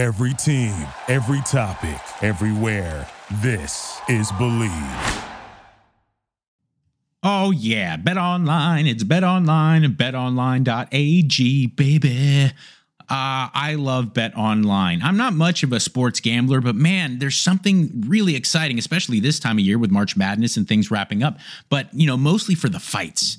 Every team, every topic, everywhere. This is Bleav. Oh yeah, Bet Online. It's Bet Online and betonline.ag, baby. Uh, I love Bet Online. I'm not much of a sports gambler, but man, there's something really exciting, especially this time of year with March Madness and things wrapping up. But you know, mostly for the fights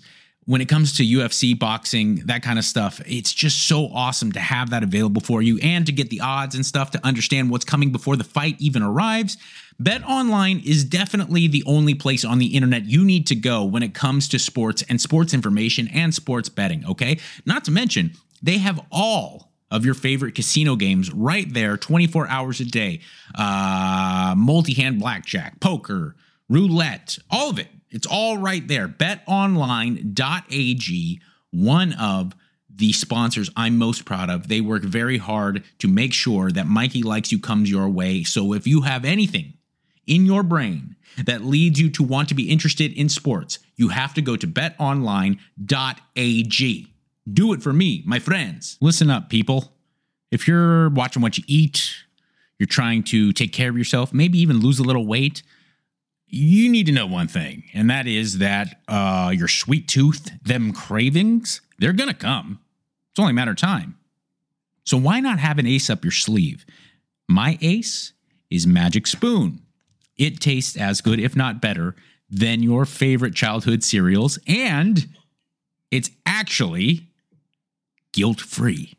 when it comes to UFC, boxing, that kind of stuff, it's just so awesome to have that available for you and to get the odds and stuff to understand what's coming before the fight even arrives. Bet Online is definitely the only place on the internet you need to go when it comes to sports and sports information and sports betting, okay? Not to mention, they have all of your favorite casino games right there 24 hours a day. Uh, multi hand blackjack, poker, roulette, all of it it's all right there. betonline.ag, one of the sponsors I'm most proud of. They work very hard to make sure that Mikey Likes You comes your way. So if you have anything in your brain that leads you to want to be interested in sports, you have to go to betonline.ag. Do it for me, my friends. Listen up, people. If you're watching what you eat, you're trying to take care of yourself, maybe even lose a little weight, you need to know one thing, and that is that uh, your sweet tooth, them cravings, they're going to come. It's only a matter of time. So why not have an ace up your sleeve? My ace is Magic Spoon. It tastes as good, if not better, than your favorite childhood cereals, and it's actually guilt free.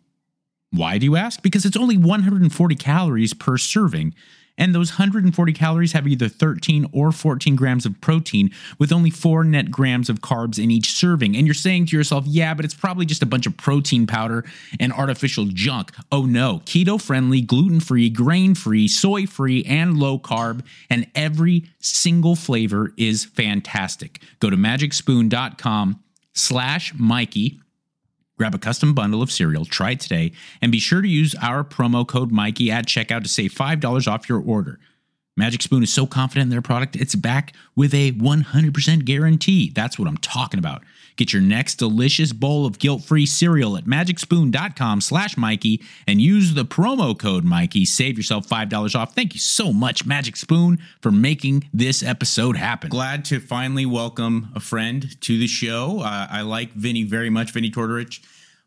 Why do you ask? Because it's only 140 calories per serving and those 140 calories have either 13 or 14 grams of protein with only 4 net grams of carbs in each serving. And you're saying to yourself, yeah, but it's probably just a bunch of protein powder and artificial junk. Oh no, keto friendly, gluten free, grain free, soy free, and low carb. And every single flavor is fantastic. Go to magicspoon.com slash Mikey Grab a custom bundle of cereal, try it today, and be sure to use our promo code Mikey at checkout to save $5 off your order. Magic Spoon is so confident in their product, it's back with a 100% guarantee. That's what I'm talking about. Get your next delicious bowl of guilt-free cereal at magicspoon.com slash Mikey and use the promo code Mikey. Save yourself $5 off. Thank you so much, Magic Spoon, for making this episode happen. Glad to finally welcome a friend to the show. Uh, I like Vinny very much, Vinny Tortorich.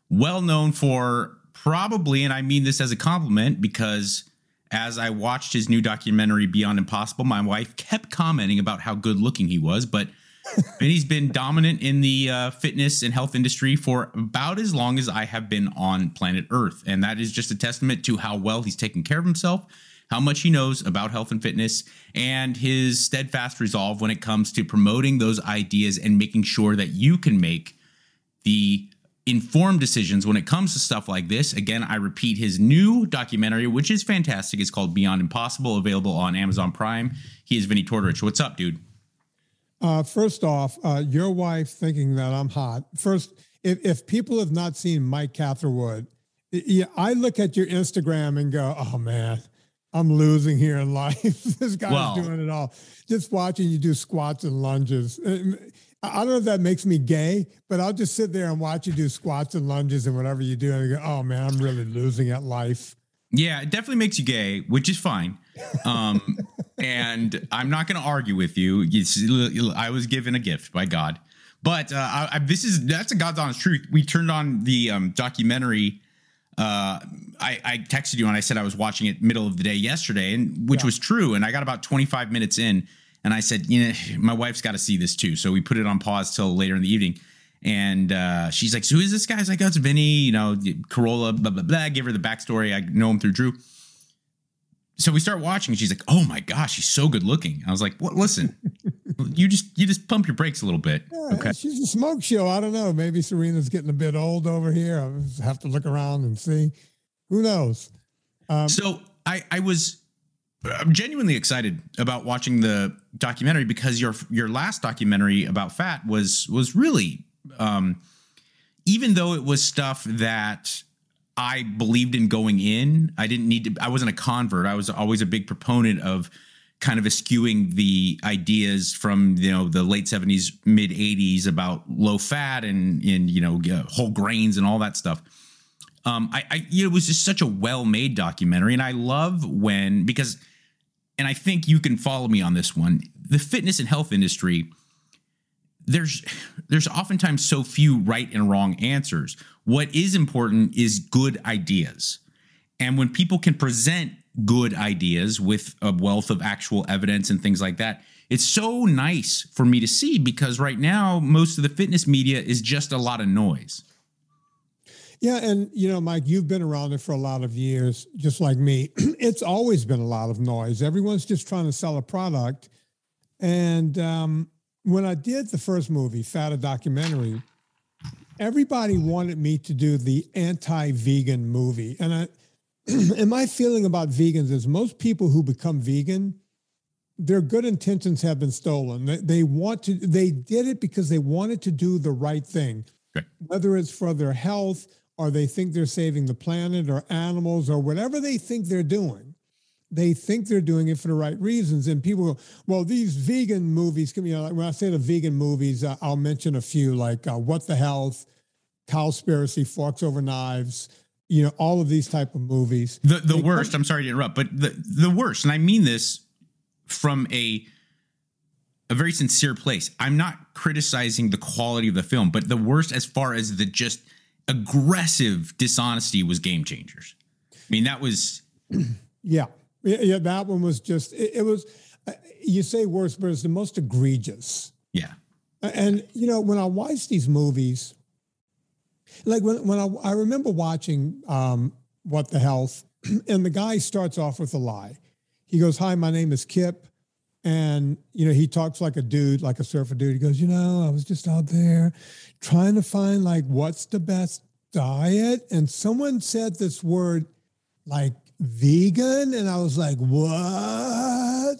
Well known for probably, and I mean this as a compliment because as I watched his new documentary Beyond Impossible, my wife kept commenting about how good looking he was, but Vinny's been dominant in the uh, fitness and health industry for about as long as I have been on planet Earth. And that is just a testament to how well he's taken care of himself, how much he knows about health and fitness, and his steadfast resolve when it comes to promoting those ideas and making sure that you can make the informed decisions when it comes to stuff like this. Again, I repeat his new documentary, which is fantastic. It's called Beyond Impossible, available on Amazon Prime. He is Vinny Tortorich. What's up, dude? Uh, first off, uh, your wife thinking that I'm hot. First, if, if people have not seen Mike Catherwood, yeah, I look at your Instagram and go, oh man, I'm losing here in life. this guy's well, doing it all. Just watching you do squats and lunges. Uh, I don't know if that makes me gay, but I'll just sit there and watch you do squats and lunges and whatever you do, and I go, "Oh man, I'm really losing at life." Yeah, it definitely makes you gay, which is fine. Um, and I'm not going to argue with you. It's, I was given a gift by God, but uh, I, I, this is that's a God's honest truth. We turned on the um, documentary. Uh, I, I, texted you and I said I was watching it middle of the day yesterday, and which yeah. was true. And I got about 25 minutes in, and I said, you know, my wife's got to see this too. So we put it on pause till later in the evening. And uh, she's like, so who is this guy? Was like, oh, it's Vinny, you know, Carolla, blah, blah, blah. Give her the backstory. I know him through Drew. So we start watching and she's like oh my gosh he's so good looking. I was like what listen you just you just pump your brakes a little bit. Yeah, okay. she's a smoke show. I don't know. Maybe serena's getting a bit old over here. I have to look around and see. Who knows? Um, so i i was I'm genuinely excited about watching the documentary because your your last documentary about fat was was really um, even though it was stuff that I believed in going in. I didn't need to, I wasn't a convert. I was always a big proponent of kind of eschewing the ideas from, you know, the late 70s, mid 80s about low fat and, and you know, whole grains and all that stuff. Um, I, I it was just such a well-made documentary, and I love when because, and I think you can follow me on this one. The fitness and health industry, there's there's oftentimes so few right and wrong answers. What is important is good ideas, and when people can present good ideas with a wealth of actual evidence and things like that, it's so nice for me to see because right now most of the fitness media is just a lot of noise. Yeah, and you know, Mike, you've been around it for a lot of years, just like me. it's always been a lot of noise. Everyone's just trying to sell a product. And um, when I did the first movie, Fat a Documentary, everybody wanted me to do the anti-vegan movie. And I and my feeling about vegans is most people who become vegan, their good intentions have been stolen. They, they want to, they did it because they wanted to do the right thing, okay. whether it's for their health or they think they're saving the planet or animals or whatever they think they're doing. They think they're doing it for the right reasons. And people go, well, these vegan movies, you know, when I say the vegan movies, uh, I'll mention a few like uh, What the Health, Cowspiracy, Forks Over Knives, you know, all of these type of movies. The the worst, come, I'm sorry to interrupt, but the, the worst, and I mean this from a a very sincere place. I'm not criticizing the quality of the film, but the worst as far as the just aggressive dishonesty was game changers. I mean, that was yeah. Yeah, that one was just it, it was uh, you say worse, but it's the most egregious. Yeah. And you know, when I watch these movies, like when when I, I remember watching um, What the Health, and the guy starts off with a lie. He goes, "Hi, my name is Kip." And you know, he talks like a dude, like a surfer dude. He goes, you know, I was just out there trying to find like what's the best diet. And someone said this word like vegan. And I was like, what?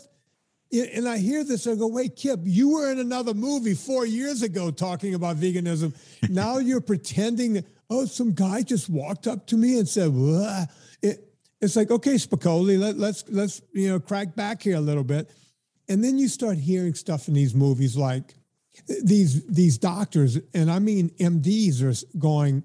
And I hear this, I go, wait, Kip, you were in another movie four years ago talking about veganism. now you're pretending that, oh, some guy just walked up to me and said, what? It, it's like, okay, Spicoli, let, let's, let's, you know, crack back here a little bit. And then you start hearing stuff in these movies like these these doctors, and I mean MDs are going,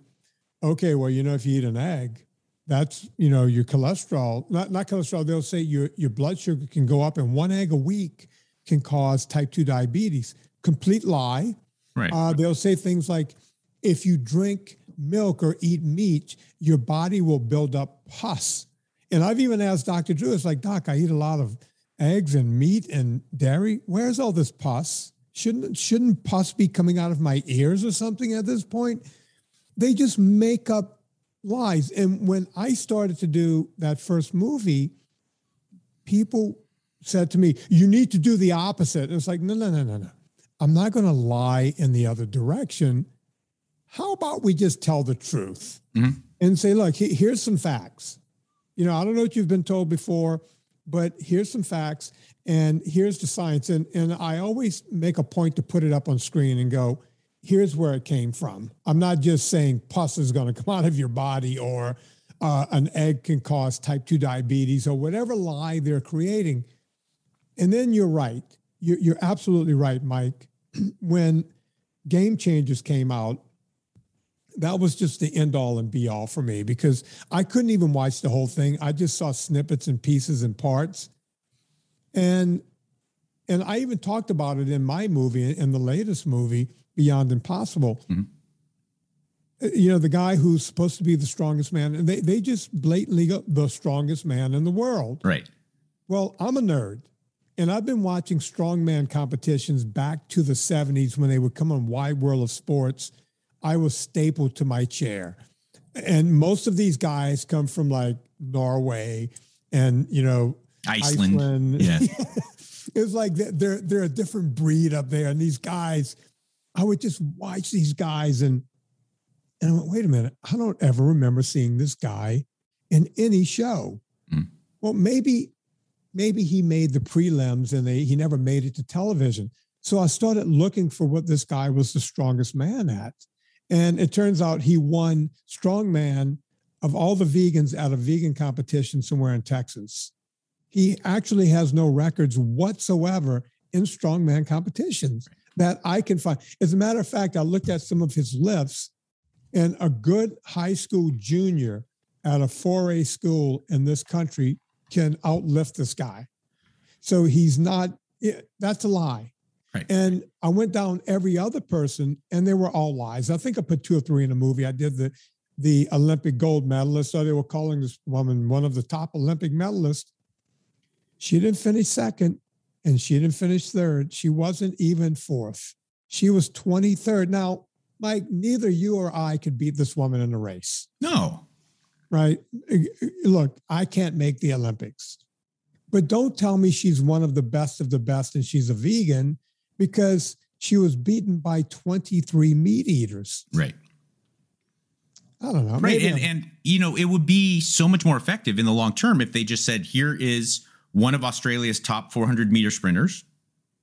okay, well, you know, if you eat an egg, that's you know your cholesterol, not not cholesterol. They'll say your your blood sugar can go up, and one egg a week can cause type two diabetes. Complete lie. Right. Uh, they'll say things like, if you drink milk or eat meat, your body will build up pus. And I've even asked Dr. Drew, it's like, Doc, I eat a lot of eggs and meat and dairy. Where's all this pus? Shouldn't shouldn't pus be coming out of my ears or something at this point? They just make up lies. And when I started to do that first movie, people said to me, "You need to do the opposite." And it's like, no, no, no, no, no. I'm not going to lie in the other direction. How about we just tell the truth mm-hmm. and say, look, here's some facts. You know, I don't know what you've been told before but here's some facts and here's the science. And, and I always make a point to put it up on screen and go, here's where it came from. I'm not just saying pus is going to come out of your body or uh, an egg can cause type 2 diabetes or whatever lie they're creating. And then you're right. You're, you're absolutely right, Mike. when Game Changers came out, that was just the end all and be all for me because I couldn't even watch the whole thing. I just saw snippets and pieces and parts. And and I even talked about it in my movie, in the latest movie, Beyond Impossible. Mm-hmm. Uh, you know, the guy who's supposed to be the strongest man, and they, they just blatantly go, the strongest man in the world. Right. Well, I'm a nerd. And I've been watching strongman competitions back to the 70s when they would come on Wide World of Sports I was stapled to my chair. And most of these guys come from like Norway and, you know, Iceland. Iceland. Yeah. it's like they're, they're a different breed up there. And these guys, I would just watch these guys and, and I went, wait a minute, I don't ever remember seeing this guy in any show. Mm. Well, maybe, maybe he made the prelims and they, he never made it to television. So I started looking for what this guy was the strongest man at. And it turns out he won strongman of all the vegans at a vegan competition somewhere in Texas. He actually has no records whatsoever in strongman competitions that I can find. As a matter of fact, I looked at some of his lifts And a good high school junior at a 4A school in this country can outlift this guy. So he's not, it, that's a lie. Right. And I went down every other person and they were all lies. I think I put two or three in a movie. I did the the Olympic gold medalist. So they were calling this woman one of the top Olympic medalists. She didn't finish second and she didn't finish third. She wasn't even fourth. She was 23rd. Now, Mike, neither you or I could beat this woman in a race. No. Right? Look, I can't make the Olympics. But don't tell me she's one of the best of the best and she's a vegan because she was beaten by 23 meat eaters. Right. I don't know. Right. And, and, you know, it would be so much more effective in the long term if they just said, here is one of Australia's top 400 meter sprinters.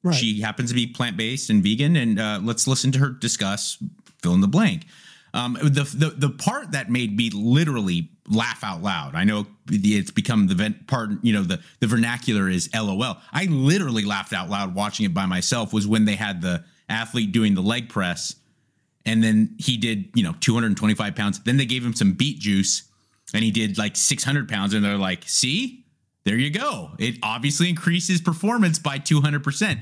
Right. She happens to be plant based and vegan. And uh, let's listen to her discuss fill in the blank. Um, the, the the part that made me literally laugh out loud. I know it's become the part. You know the the vernacular is LOL. I literally laughed out loud watching it by myself. Was when they had the athlete doing the leg press, and then he did you know 225 pounds. Then they gave him some beet juice, and he did like 600 pounds. And they're like, "See, there you go. It obviously increases performance by 200 percent."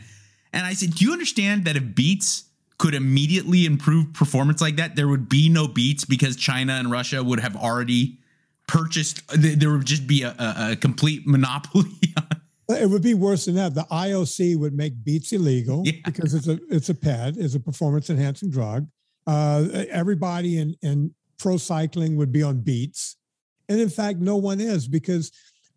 And I said, "Do you understand that if beets could immediately improve performance like that, there would be no beets because China and Russia would have already purchased. There would just be a, a, a complete monopoly. it would be worse than that. The IOC would make beets illegal yeah. because it's a it's a PED, it's a performance enhancing drug. Uh, everybody in in pro cycling would be on beets, and in fact, no one is because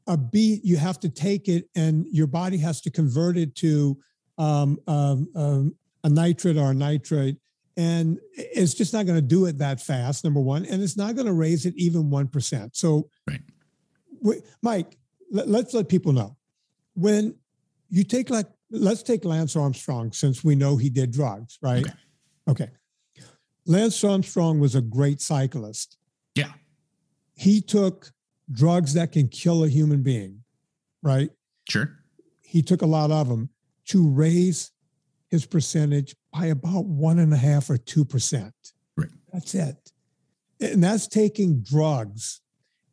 a beet you have to take it and your body has to convert it to um, um, um, a nitrite or a nitrate. And it's just not going to do it that fast, number one. And it's not going to raise it even 1%. So, right. we, Mike, let, let's let people know when you take like, let's take Lance Armstrong since we know he did drugs, right? Okay. okay. Lance Armstrong was a great cyclist. Yeah. He took drugs that can kill a human being, right? Sure. He took a lot of them to raise his percentage by about one and a half or two percent. Right. That's it. And that's taking drugs.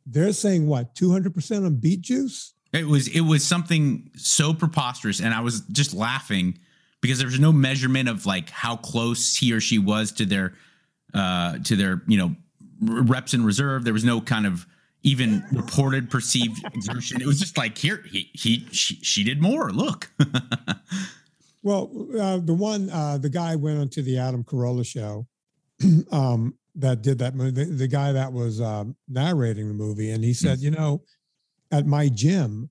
They're saying what, 200% on beet juice? It was it was something so preposterous and I was just laughing because there was no measurement of like how close he or she was to their uh to their, you know, reps in reserve. There was no kind of even reported perceived exertion. It was just like here he he she, she did more. Look. Well, uh, the one, uh, the guy went on to the Adam Carolla show um, that did that movie, the, the guy that was um, narrating the movie. And he said, you know, at my gym,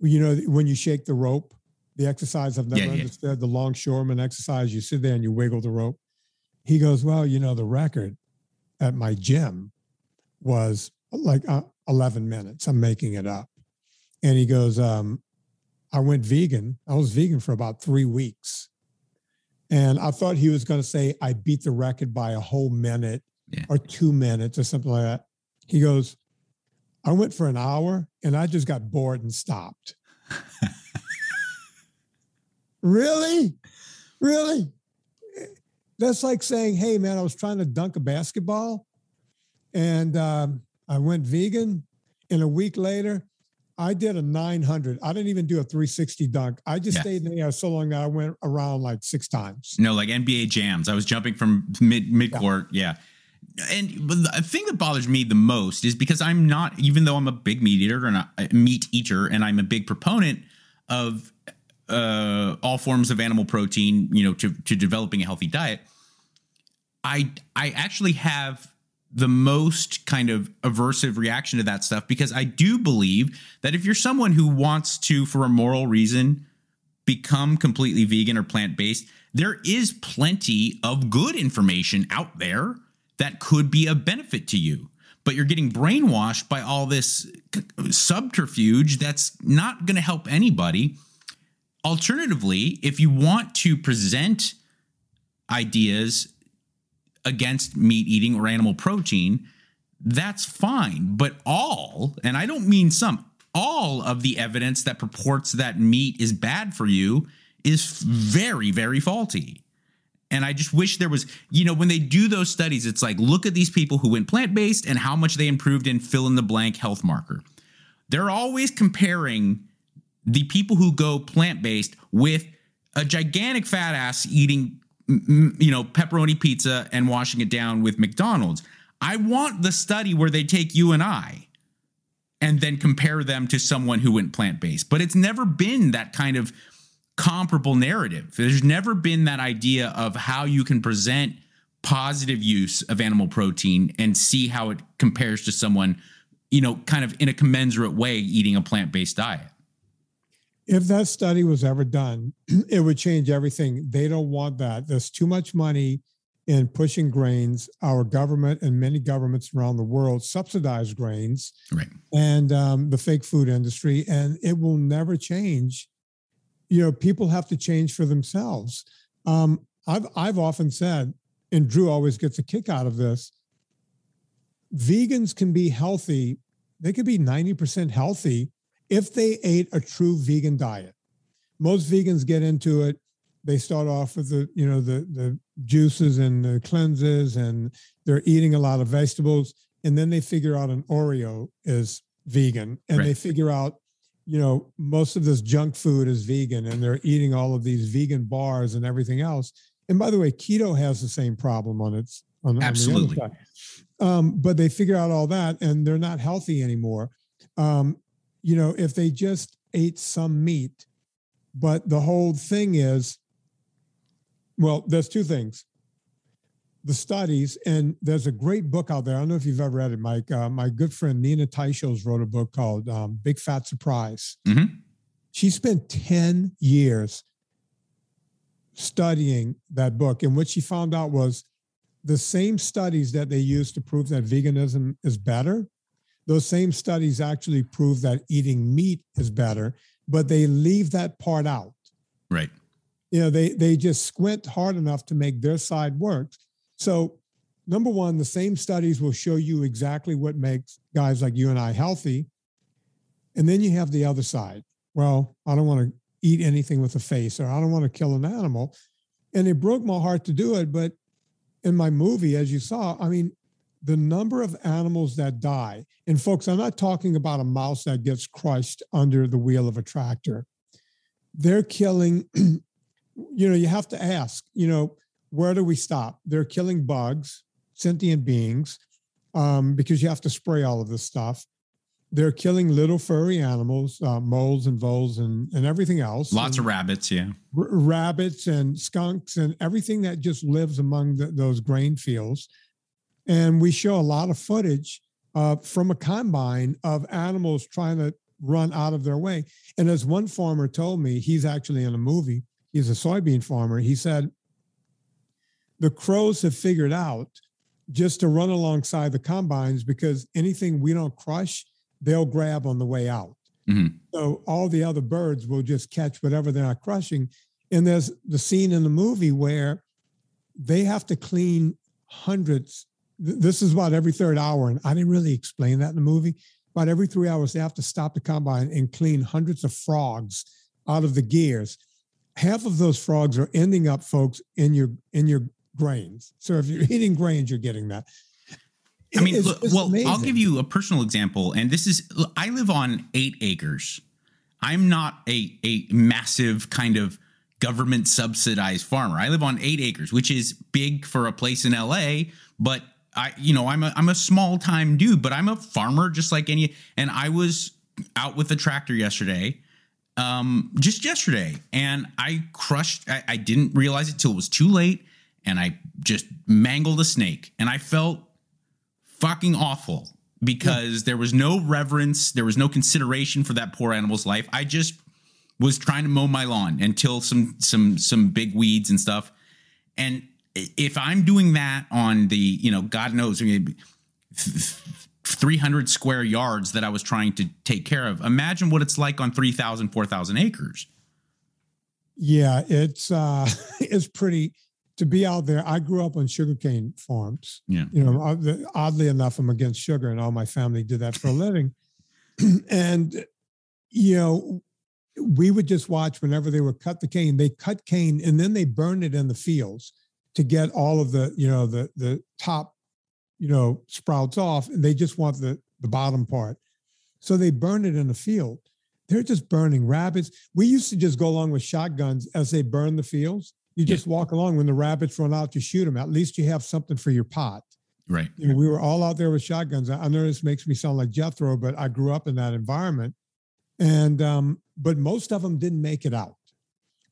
you know, when you shake the rope, the exercise I've never yeah, understood, yeah. the longshoreman exercise, you sit there and you wiggle the rope. He goes, well, you know, the record at my gym was like uh, 11 minutes. I'm making it up. And he goes, um, I went vegan. I was vegan for about three weeks. And I thought he was going to say, I beat the record by a whole minute yeah. or two minutes or something like that. He goes, I went for an hour and I just got bored and stopped. really? Really? That's like saying, hey, man, I was trying to dunk a basketball and um, I went vegan. And a week later, I did a 900. I didn't even do a 360 dunk. I just yeah. stayed in the air so long that I went around like six times. No, like NBA jams. I was jumping from mid mid court. Yeah. yeah. And but the thing that bothers me the most is because I'm not, even though I'm a big meat eater and a meat eater, and I'm a big proponent of uh, all forms of animal protein, you know, to to developing a healthy diet. I I actually have the most kind of aversive reaction to that stuff because I do believe that if you're someone who wants to, for a moral reason, become completely vegan or plant based, there is plenty of good information out there that could be a benefit to you. But you're getting brainwashed by all this subterfuge that's not going to help anybody. Alternatively, if you want to present ideas against meat eating or animal protein, that's fine. But all, and I don't mean some, all of the evidence that purports that meat is bad for you is very, very faulty. And I just wish there was, you know, when they do those studies, it's like, look at these people who went plant based and how much they improved in fill in the blank health marker. They're always comparing the people who go plant based with a gigantic fat ass eating, you know, pepperoni pizza and washing it down with McDonald's. I want the study where they take you and I and then compare them to someone who went plant based. But it's never been that kind of comparable narrative. There's never been that idea of how you can present positive use of animal protein and see how it compares to someone, you know, kind of in a commensurate way eating a plant based diet. If that study was ever done, it would change everything. They don't want that. There's too much money in pushing grains. Our government and many governments around the world subsidize grains right. and um, the fake food industry, and it will never change you know, people have to change for themselves. Um, I've I've often said, and Drew always gets a kick out of this. Vegans can be healthy; they could be ninety percent healthy if they ate a true vegan diet. Most vegans get into it. They start off with the you know the the juices and the cleanses, and they're eating a lot of vegetables, and then they figure out an Oreo is vegan, and right. they figure out you know, most of this junk food is vegan and they're eating all of these vegan bars and everything else. And by the way, keto has the same problem on its on, absolutely. On um, but they figure out all that and they're not healthy anymore. Um, you know, if they just ate some meat, but the whole thing is, well, there's two things the studies, and there's a great book out there. I don't know if you've ever read it, Mike. Uh, my good friend Nina Teicholz wrote a book called um, Big Fat Surprise. Mm-hmm. She spent 10 years studying that book. And what she found out was the same studies that they use to prove that veganism is better, those same studies actually prove that eating meat is better, but they leave that part out. Right. You know, they they just squint hard enough to make their side work. So, number one, the same studies will show you exactly what makes guys like you and I healthy. And then you have the other side. Well, I don't want to eat anything with a face or I don't want to kill an animal. And it broke my heart to do it. But in my movie, as you saw, I mean, the number of animals that die, and folks, I'm not talking about a mouse that gets crushed under the wheel of a tractor. They're killing, you know, you have to ask, you know, where do we stop? They're killing bugs, sentient beings, um, because you have to spray all of this stuff. They're killing little furry animals, uh, moles and voles and, and everything else. Lots and of rabbits, yeah. R- rabbits and skunks and everything that just lives among the, those grain fields. And we show a lot of footage uh, from a combine of animals trying to run out of their way. And as one farmer told me, he's actually in a movie, he's a soybean farmer. He said, the crows have figured out just to run alongside the combines because anything we don't crush, they'll grab on the way out. Mm-hmm. So all the other birds will just catch whatever they're not crushing. And there's the scene in the movie where they have to clean hundreds. This is about every third hour. And I didn't really explain that in the movie. About every three hours, they have to stop the combine and clean hundreds of frogs out of the gears. Half of those frogs are ending up, folks, in your in your grains. So if you're eating grains, you're getting that. I mean, look, well, amazing. I'll give you a personal example, and this is I live on eight acres. I'm not a a massive kind of government subsidized farmer. I live on eight acres, which is big for a place in LA, but I, you know, I'm a I'm a small time dude, but I'm a farmer just like any. And I was out with the tractor yesterday, um, just yesterday, and I crushed. I, I didn't realize it till it was too late and I just mangled a snake. And I felt fucking awful because yeah. there was no reverence, there was no consideration for that poor animal's life. I just was trying to mow my lawn until some some some big weeds and stuff. And if I'm doing that on the, you know, God knows, I mean, 300 square yards that I was trying to take care of. Imagine what it's like on 3,000, 4,000 acres. Yeah, it's uh it's pretty to be out there. I grew up on sugarcane farms. Yeah. You know, oddly enough, I'm against sugar, and all my family did that for a living. and you know, we would just watch whenever they would cut the cane. They cut cane and then they burned it in the fields. To get all of the you know the the top you know sprouts off and they just want the the bottom part. So they burn it in the field. They're just burning rabbits. We used to just go along with shotguns as they burn the fields. You just yeah. walk along when the rabbits run out to shoot them at least you have something for your pot. Right. You know, we were all out there with shotguns. I know this makes me sound like jethro but i grew up in that environment. And um but most of them didn't make it out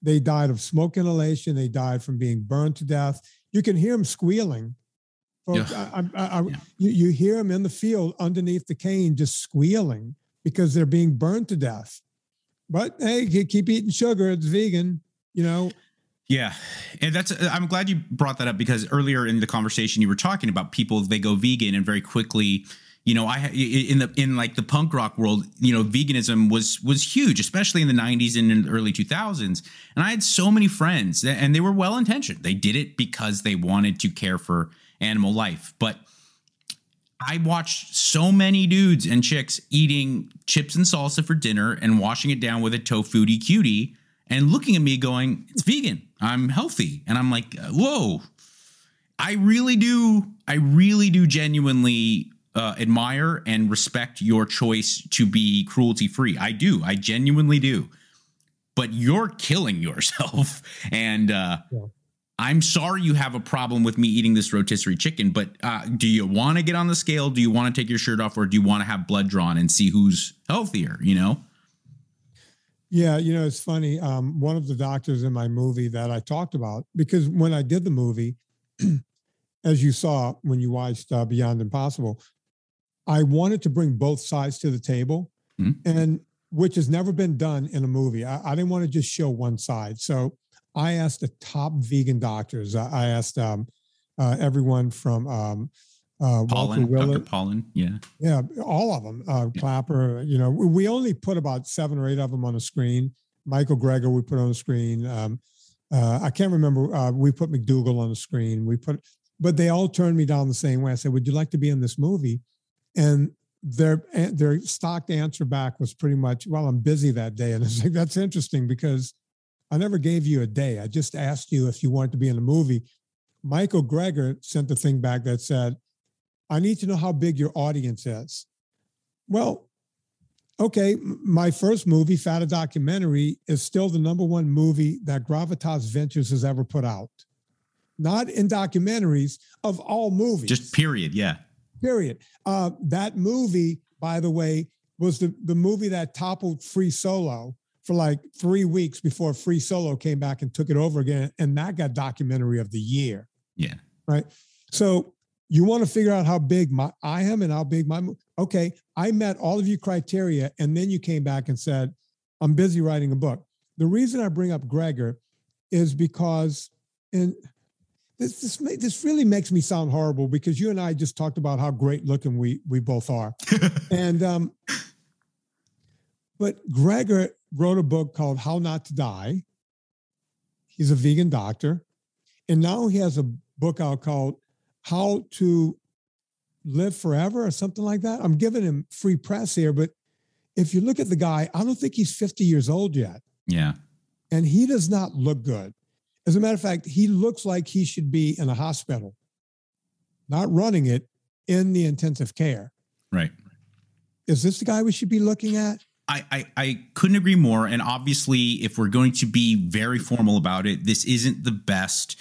they died of smoke inhalation. They died from being burned to death. You can hear them squealing. Folks, yeah. I, I, I, yeah. you, you hear them in the field underneath the cane just squealing because they're being burned to death. But hey, keep eating sugar. It's vegan, you know. Yeah, and that's. I'm glad you brought that up because earlier in the conversation you were talking about people they go vegan and very quickly you know, I in the in like the punk rock world, you know, veganism was was huge, especially in the '90s and in the early 2000s. And I had so many friends, and they were well intentioned. They did it because they wanted to care for animal life. But I watched so many dudes and chicks eating chips and salsa for dinner and washing it down with a Tofutti Cutie and looking at me going, "It's vegan. I'm healthy." And I'm like, "Whoa." I really do I really do genuinely uh, admire and respect your choice to be cruelty free. I do. I genuinely do. But you're killing yourself. And uh, yeah. I'm sorry you have a problem with me eating this rotisserie chicken, but uh, do you want to get on the scale? Do you want to take your shirt off or do you want to have blood drawn and see who's healthier, you know? Yeah, you know, it's funny. Um, one of the doctors in my movie that I talked about, because when I did the movie, as you saw when you watched uh, Beyond Impossible, I wanted to bring both sides to the table, mm-hmm. and which has never been done in a movie. I, I, didn't want to just show one side, so I asked the top vegan doctors. I, I asked um, uh, everyone from um, uh, Pollan, Dr. Pollan, yeah, yeah, all of them. Uh, yeah. Klaper, you know, we only put about seven or eight of them on the screen. Michael Greger, we put on the screen. Um, uh, I can't remember. Uh, we put McDougall on the screen. We put, but they all turned me down the same way. I said, "Would you like to be in this movie?" And their eh, their stock answer back was pretty much, "Well, I'm busy that day," and it's like that's interesting because I never gave you a day. I just asked you if you wanted to be in a movie. Michael Greger sent the thing back that said, "I need to know how big your audience is." Well, okay, my first movie, Fat a Documentary, is still the number one movie that Gravitas Ventures has ever put out. Not in documentaries of all movies. Just period, yeah period. Uh, that movie, by the way, was the, the movie that toppled Free Solo for like three weeks before Free Solo came back and took it over again. And that got documentary of the year. Yeah. Right. So you want to figure out how big my I am and how big my okay. I met all of your criteria, and then you came back and said, I'm busy writing a book. The reason I bring up Greger is because in this, this this really makes me sound horrible because you and I just talked about how great looking we we both are, and um, but Greger wrote a book called How Not to Die. He's a vegan doctor, and now he has a book out called How to Live Forever or something like that. I'm giving him free press here, but if you look at the guy, I don't think he's 50 years old yet. Yeah. And he does not look good. As a matter of fact, he looks like he should be in a hospital, not running it in the intensive care. Right. Is this the guy we should be looking at? I, I, I couldn't agree more. And obviously, if we're going to be very formal about it, this isn't the best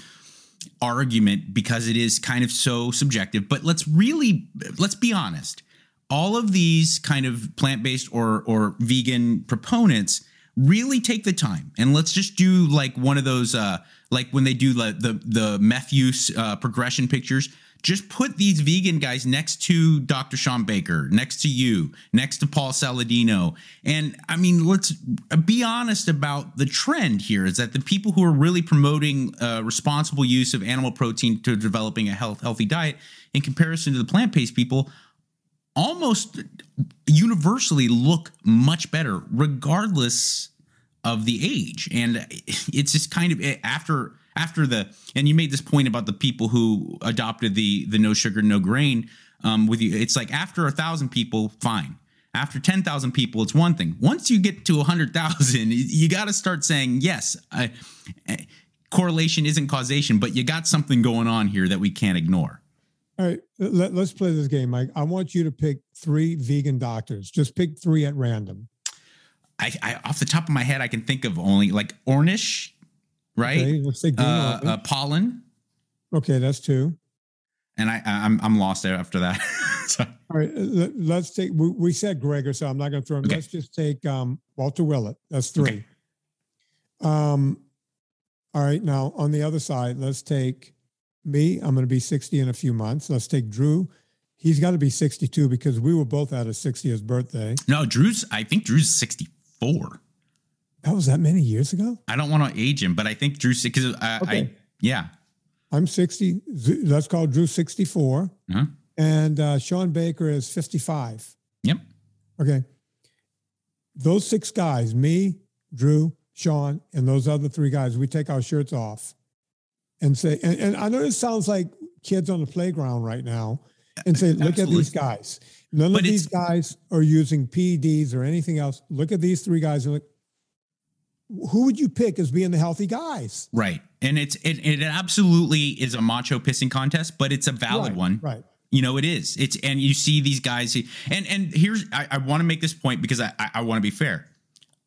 argument because it is kind of so subjective. But let's really let's be honest. All of these kind of plant-based or or vegan proponents really take the time and let's just do like one of those uh like when they do the the, the meth use uh, progression pictures just put these vegan guys next to Dr. Shawn Baker, next to you, next to Paul Saladino. And I mean, let's be honest about the trend here is that the people who are really promoting uh, responsible use of animal protein to developing a health, healthy diet in comparison to the plant based people almost universally look much better, regardless of the age. And it's just kind of after after the and you made this point about the people who adopted the the no sugar no grain um, with you. It's like after a thousand people, fine. After 10,000 people, it's one thing. Once you get to 100,000, you got to start saying, yes, I, correlation isn't causation, but you got something going on here that we can't ignore. All right, let, us play this game, Mike. I want you to pick three vegan doctors. Just pick three at random. I, I off the top of my head, I can think of only like Ornish, right? Okay, let's say uh, uh, Pollan. Okay, that's two. And I, I'm I'm lost there after that. so. All right, let's take. We, we said Greger, so I'm not going to throw him. Okay. Let's just take um, Walter Willett. That's three. Okay. Um, all right, now on the other side, let's take me. I'm going to be 60 in a few months. Let's take Drew. He's got to be 62 because we were both at his 60th birthday. No, Drew's. I think Drew's 64. That was that many years ago. I don't want to age him, but I think Drew because uh, okay. I yeah. I'm 60. Let's call Drew 64. Uh-huh. And uh, Shawn Baker is 55. Yep. Okay. Those six guys, me, Drew, Shawn, and those other three guys, we take our shirts off and say, and, and I know this sounds like kids on the playground right now, and say, look Absolutely. at these guys. None but of these guys are using PEDs or anything else. Look at these three guys and look, who would you pick as being the healthy guys? Right. And it's it, it absolutely is a macho pissing contest, but it's a valid right, one. Right. You know, it is. It's and you see these guys and and here's I, I want to make this point because I, I, I want to be fair.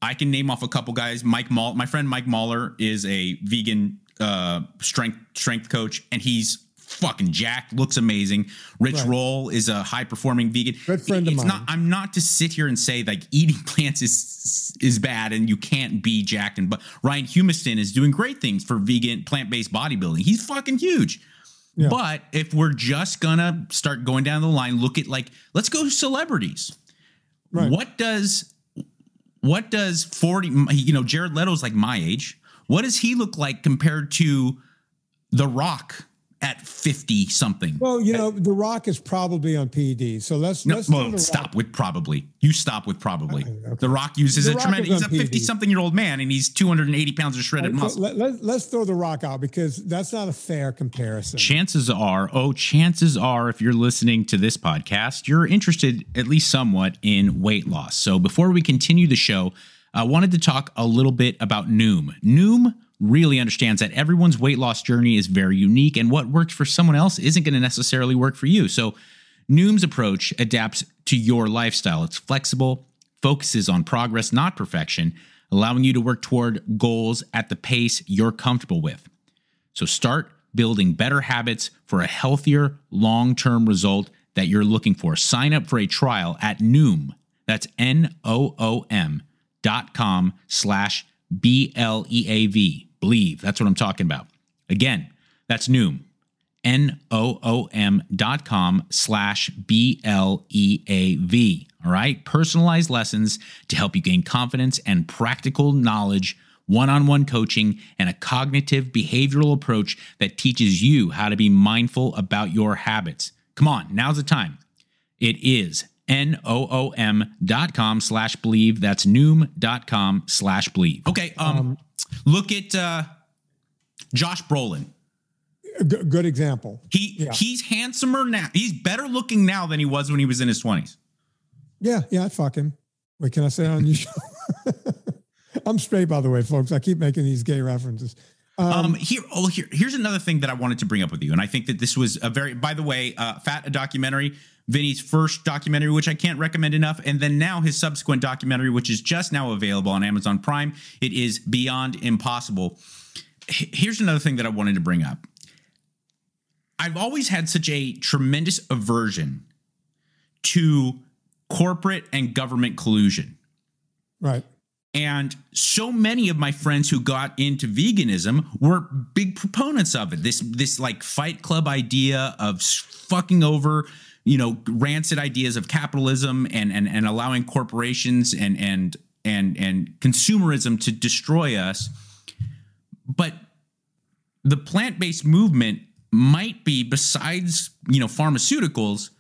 I can name off a couple guys. Mike Maul, my friend Mike Mahler is a vegan uh, strength strength coach, and he's fucking jacked, looks amazing. Rich right. Roll is a high performing vegan. Good friend it's of mine. Not, I'm not to sit here and say like eating plants is is bad and you can't be jacked. And but Ryan Humiston is doing great things for vegan plant based bodybuilding. He's fucking huge. Yeah. But if we're just gonna start going down the line, look at like let's go celebrities. Right. What does what does 40 you know jared leto's like my age what does he look like compared to the rock at 50 something well you know the rock is probably on ped so let's, no, let's well, stop with probably. You stop with probably. Okay. the rock uses the a tremendous he's a 50 something year old man and he's 280 pounds of shredded right, muscle. let, let, let's throw the rock out because that's not a fair comparison. Chances are oh chances are if you're listening to this podcast you're interested at least somewhat in weight loss. So before we continue the show I wanted to talk a little bit about Noom. Noom really understands that everyone's weight loss journey is very unique, and what works for someone else isn't going to necessarily work for you. So, Noom's approach adapts to your lifestyle. It's flexible, focuses on progress, not perfection, allowing you to work toward goals at the pace you're comfortable with. So, start building better habits for a healthier long term result that you're looking for. Sign up for a trial at Noom. That's N O O M dot com slash B L E A V. Bleav. That's what I'm talking about. Again, that's Noom. N O O M dot com slash B L E A V. All right. Personalized lessons to help you gain confidence and practical knowledge, one on one coaching, and a cognitive behavioral approach that teaches you how to be mindful about your habits. Come on, now's the time. It is N-O-O-M dot com slash bleav. That's noom dot com slash bleav. Okay. Um, um look at uh Josh Brolin. G- good example. He yeah. he's handsomer now. He's better looking now than he was when he was in his twenties. Yeah, yeah, I'd fuck him. Wait, can I say on your show? I'm straight, by the way, folks. I keep making these gay references. Um, um, here, oh, here, here's another thing that I wanted to bring up with you, and I think that this was a very, by the way, uh, Fat a documentary Vinny's first documentary, which I can't recommend enough, and then now his subsequent documentary, which is just now available on Amazon Prime. It is Beyond Impossible. Here's another thing that I wanted to bring up. I've always had such a tremendous aversion to corporate and government collusion. Right. And so many of my friends who got into veganism were big proponents of it. This this like fight club idea of fucking over you know rancid ideas of capitalism and and and allowing corporations and and and and consumerism to destroy us but the plant-based movement might be besides you know pharmaceuticals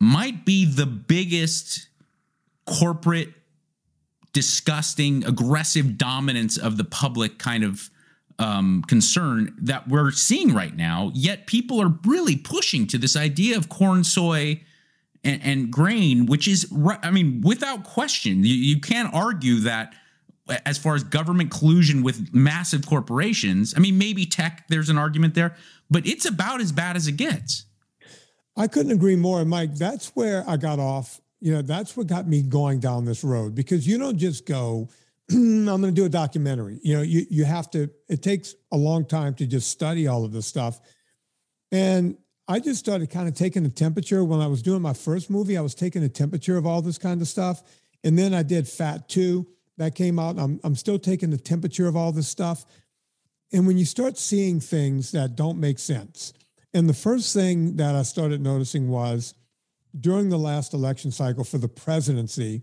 might be the biggest corporate disgusting aggressive dominance of the public kind of um, concern that we're seeing right now. Yet people are really pushing to this idea of corn, soy, and, and grain, which is, I mean, without question, you, you can't argue that as far as government collusion with massive corporations. I mean, maybe tech, there's an argument there, but it's about as bad as it gets. I couldn't agree more. Mike, that's where I got off. You know, that's what got me going down this road because you don't just go, I'm going to do a documentary. You know, you, you have to, it takes a long time to just study all of this stuff. And I just started kind of taking the temperature when I was doing my first movie. I was taking the temperature of all this kind of stuff. And then I did Fat 2 that came out. I'm, I'm still taking the temperature of all this stuff. And when you start seeing things that don't make sense, and the first thing that I started noticing was during the last election cycle for the presidency,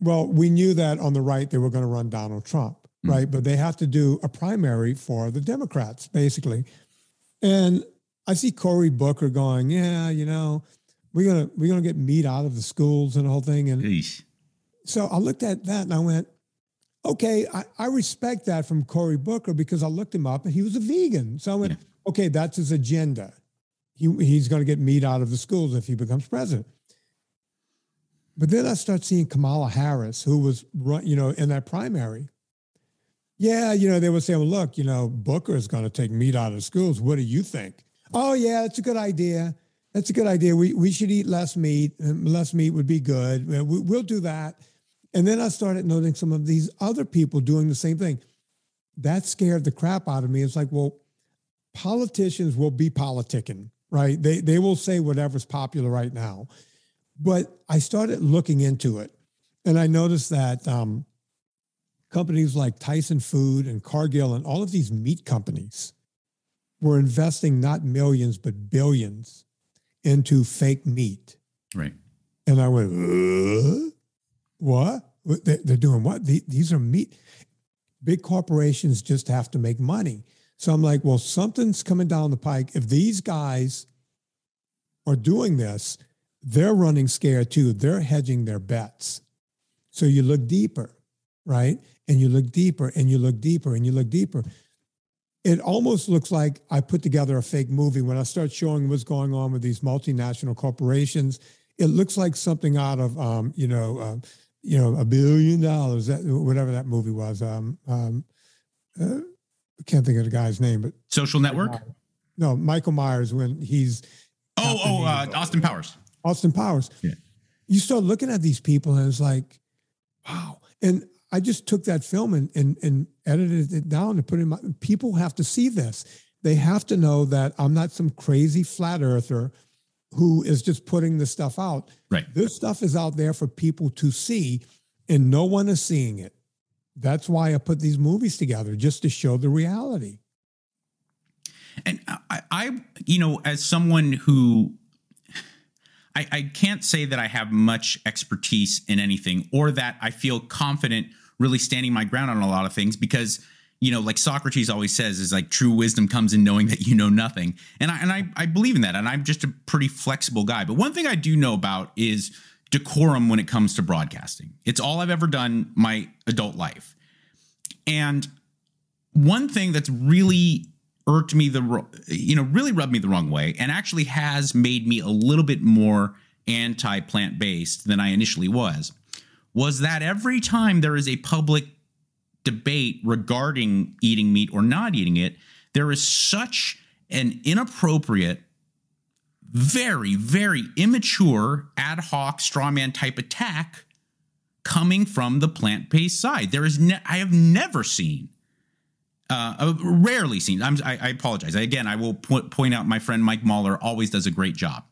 well, we knew that on the right they were going to run Donald Trump, mm-hmm. right? But they have to do a primary for the Democrats, basically. And I see Cory Booker going, yeah, you know, we're gonna we're gonna get meat out of the schools and the whole thing. And Eesh. so I looked at that and I went, okay, I, I, respect that from Cory Booker because I looked him up and he was a vegan. So I went, yeah. okay, that's his agenda. He, he's going to get meat out of the schools if he becomes president. But then I start seeing Kamala Harris, who was, you know, in that primary. Yeah, you know, they were saying, well, look, you know, Booker is going to take meat out of schools. What do you think? Oh, yeah, that's a good idea. That's a good idea. We, we should eat less meat. Um, less meat would be good. We, we'll do that. And then I started noting some of these other people doing the same thing. That scared the crap out of me. It's like, well, politicians will be politicking, right? They they will say whatever's popular right now. But I started looking into it, and I noticed that um, companies like Tyson Food and Cargill and all of these meat companies were investing not millions but billions into fake meat. Right. And I went, uh? What? They're doing what? These are meat. Big corporations just have to make money. So I'm like, well, something's coming down the pike. If these guys are doing this, they're running scared too. They're hedging their bets. So you look deeper, right? And you look deeper and you look deeper and you look deeper. It almost looks like I put together a fake movie when I start showing what's going on with these multinational corporations. It looks like something out of, um, you know, uh, you know, a billion dollars, that whatever that movie was. Um, um, uh, I can't think of the guy's name, but Social Network. No, Michael Myers when he's oh oh uh, Austin Powers. Austin Powers. Yeah. You start looking at these people and it's like, wow. And I just took that film and and, and edited it down and put it in my. People have to see this. They have to know that I'm not some crazy flat earther who is just putting the stuff out. Right. This stuff is out there for people to see, and no one is seeing it. That's why I put these movies together, just to show the reality. And I, I you know, as someone who I, I can't say that I have much expertise in anything or that I feel confident really standing my ground on a lot of things because you know, like Socrates always says, is like true wisdom comes in knowing that you know nothing. And I and I, I believe in that. And I'm just a pretty flexible guy. But one thing I do know about is decorum when it comes to broadcasting. It's all I've ever done my adult life. And one thing that's really irked me the you know really rubbed me the wrong way and actually has made me a little bit more anti plant based than I initially was was that every time there is a public debate regarding eating meat or not eating it, there is such an inappropriate, very, very immature, ad hoc strawman type attack coming from the plant based side. There is, ne- I have never seen, uh, uh, rarely seen. I'm, I, I apologize. Again, I will po- point out my friend Mike Mahler always does a great job,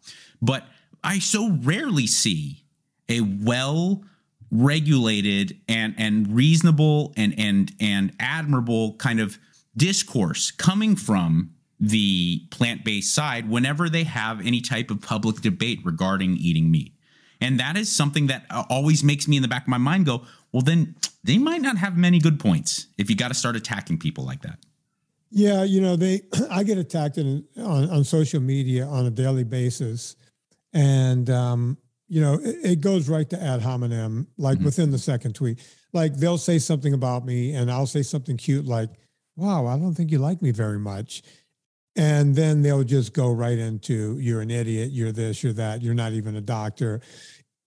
but I so rarely see a well regulated and and reasonable and and and admirable kind of discourse coming from the plant-based side whenever they have any type of public debate regarding eating meat. And that is something that always makes me in the back of my mind go, well then they might not have many good points if you got to start attacking people like that. Yeah, you know, they I get attacked in, on on social media on a daily basis and um you know, it, it, goes right to ad hominem, like mm-hmm. within the second tweet. Like they'll say something about me and I'll say something cute like, wow, I don't think you like me very much. And then they'll just go right into, you're an idiot, you're this, you're that, you're not even a doctor.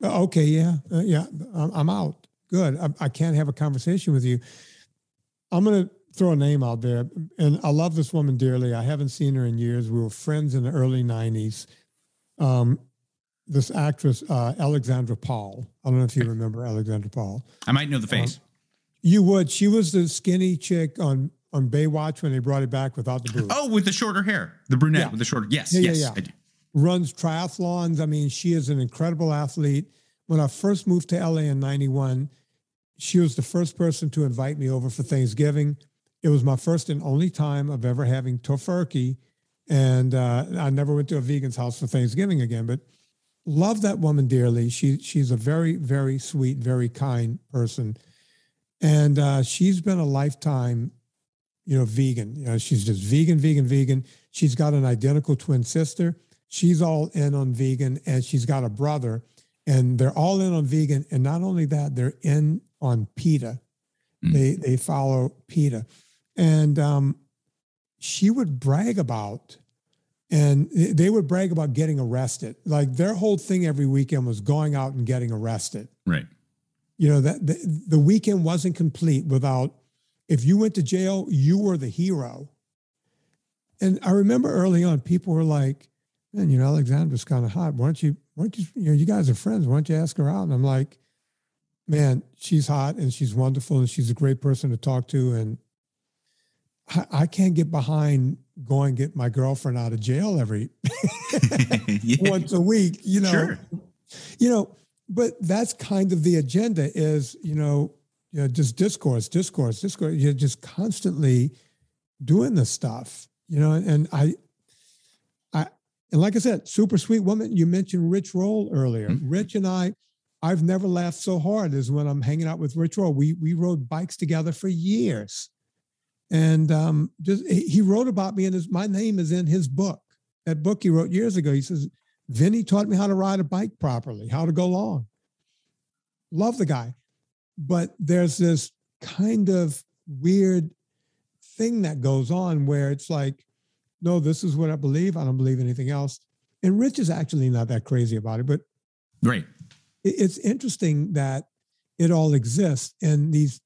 Okay, yeah, uh, yeah, I'm, I'm out. good. I, I can't have a conversation with you. I'm going to throw a name out there. And I love this woman dearly. I haven't seen her in years. We were friends in the early 90s. Um, this actress, uh, Alexandra Paul. I don't know if you remember Alexandra Paul. I might know the face. Um, you would. She was the skinny chick on on Baywatch when they brought it back without the boobs. Oh, with the shorter hair, the brunette yeah. with the shorter. Yes, yeah, yes. Yeah, yeah. Runs triathlons. I mean, she is an incredible athlete. When I first moved to LA in '91, she was the first person to invite me over for Thanksgiving. It was my first and only time of ever having tofurkey, and uh, I never went to a vegan's house for Thanksgiving again. But love that woman dearly. She she's a very very sweet, very kind person, and uh, she's been a lifetime, you know, vegan. You know, she's just vegan, vegan, vegan. She's got an identical twin sister. She's all in on vegan, and she's got a brother, and they're all in on vegan. And not only that, they're in on PETA. Mm. They they follow PETA, and um, she would brag about and they would brag about getting arrested. Like their whole thing every weekend was going out and getting arrested. Right. You know that the, the weekend wasn't complete without if you went to jail, you were the hero. And I remember early on, people were like, "Man, you know, Alexandra's kind of hot. Why don't you? Why don't you? You know, you guys are friends. Why don't you ask her out?" And I'm like, "Man, she's hot and she's wonderful and she's a great person to talk to. And I, I can't get behind going get my girlfriend out of jail every yeah. once a week, you know. Sure. You know, but that's kind of the agenda is, you know, you know, just discourse, discourse, discourse. You're just constantly doing this stuff, you know, and I I and like I said, super sweet woman. You mentioned Rich Roll earlier. Mm-hmm. Rich and I, I've never laughed so hard as when I'm hanging out with Rich Roll. We we rode bikes together for years and um, just he wrote about me, and his my name is in his book. That book he wrote years ago. He says, "Vinny taught me how to ride a bike properly, how to go long." Love the guy, but there's this kind of weird thing that goes on where it's like, no, this is what I believe. I don't believe anything else. And Rich is actually not that crazy about it, but right. It's interesting that it all exists, and these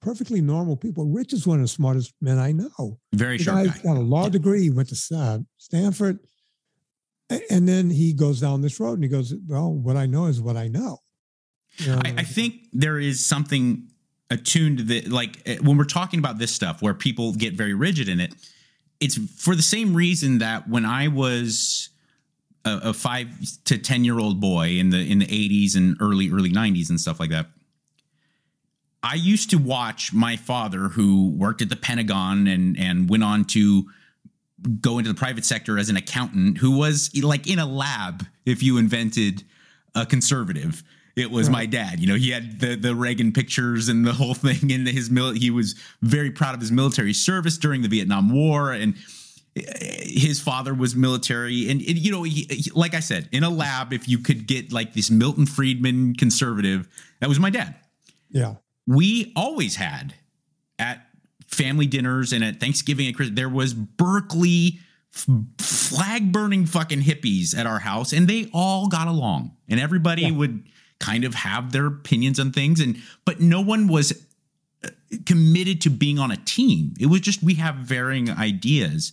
perfectly normal people. Rich is one of the smartest men I know. Very the sharp guy. Got a law degree. Went to uh, Stanford, and then he goes down this road and he goes, "Well, what I know is what I know." I, I, think there is something attuned to the like eh, when we're talking about this stuff where people get very rigid in it. It's for the same reason that when I was a, a five to ten year old boy in the in the eighties and early early nineties and stuff like that I used to watch my father, who worked at the Pentagon and and went on to go into the private sector as an accountant, who was like in a lab. If you invented a conservative, it was right. my dad. You know, he had the the Reagan pictures and the whole thing in his mil- he was very proud of his military service during the Vietnam War and eh, his father was military and, and you know he, he, like I said in a lab if you could get like this Milton Friedman conservative that was my dad. Yeah we always had at family dinners and at Thanksgiving and Christmas, there was Berkeley flag burning fucking hippies at our house, and they all got along, and everybody yeah. would kind of have their opinions on things, and but no one was uh, committed to being on a team. It was just we have varying ideas,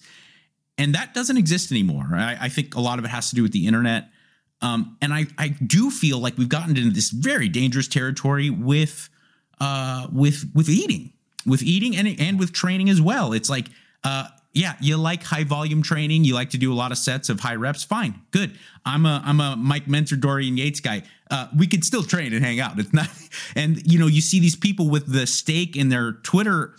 and that doesn't exist anymore. I, I think a lot of it has to do with the internet. Um, and I, I do feel like we've gotten into this very dangerous territory with uh, with with eating, with eating and and with training as well. It's like, uh, yeah, you like high volume training, you like to do a lot of sets of high reps. Fine, good. I'm a I'm a Mike Mentzer Dorian Yates guy. Uh, we could still train and hang out. It's not, and you know, you see these people with the steak in their Twitter,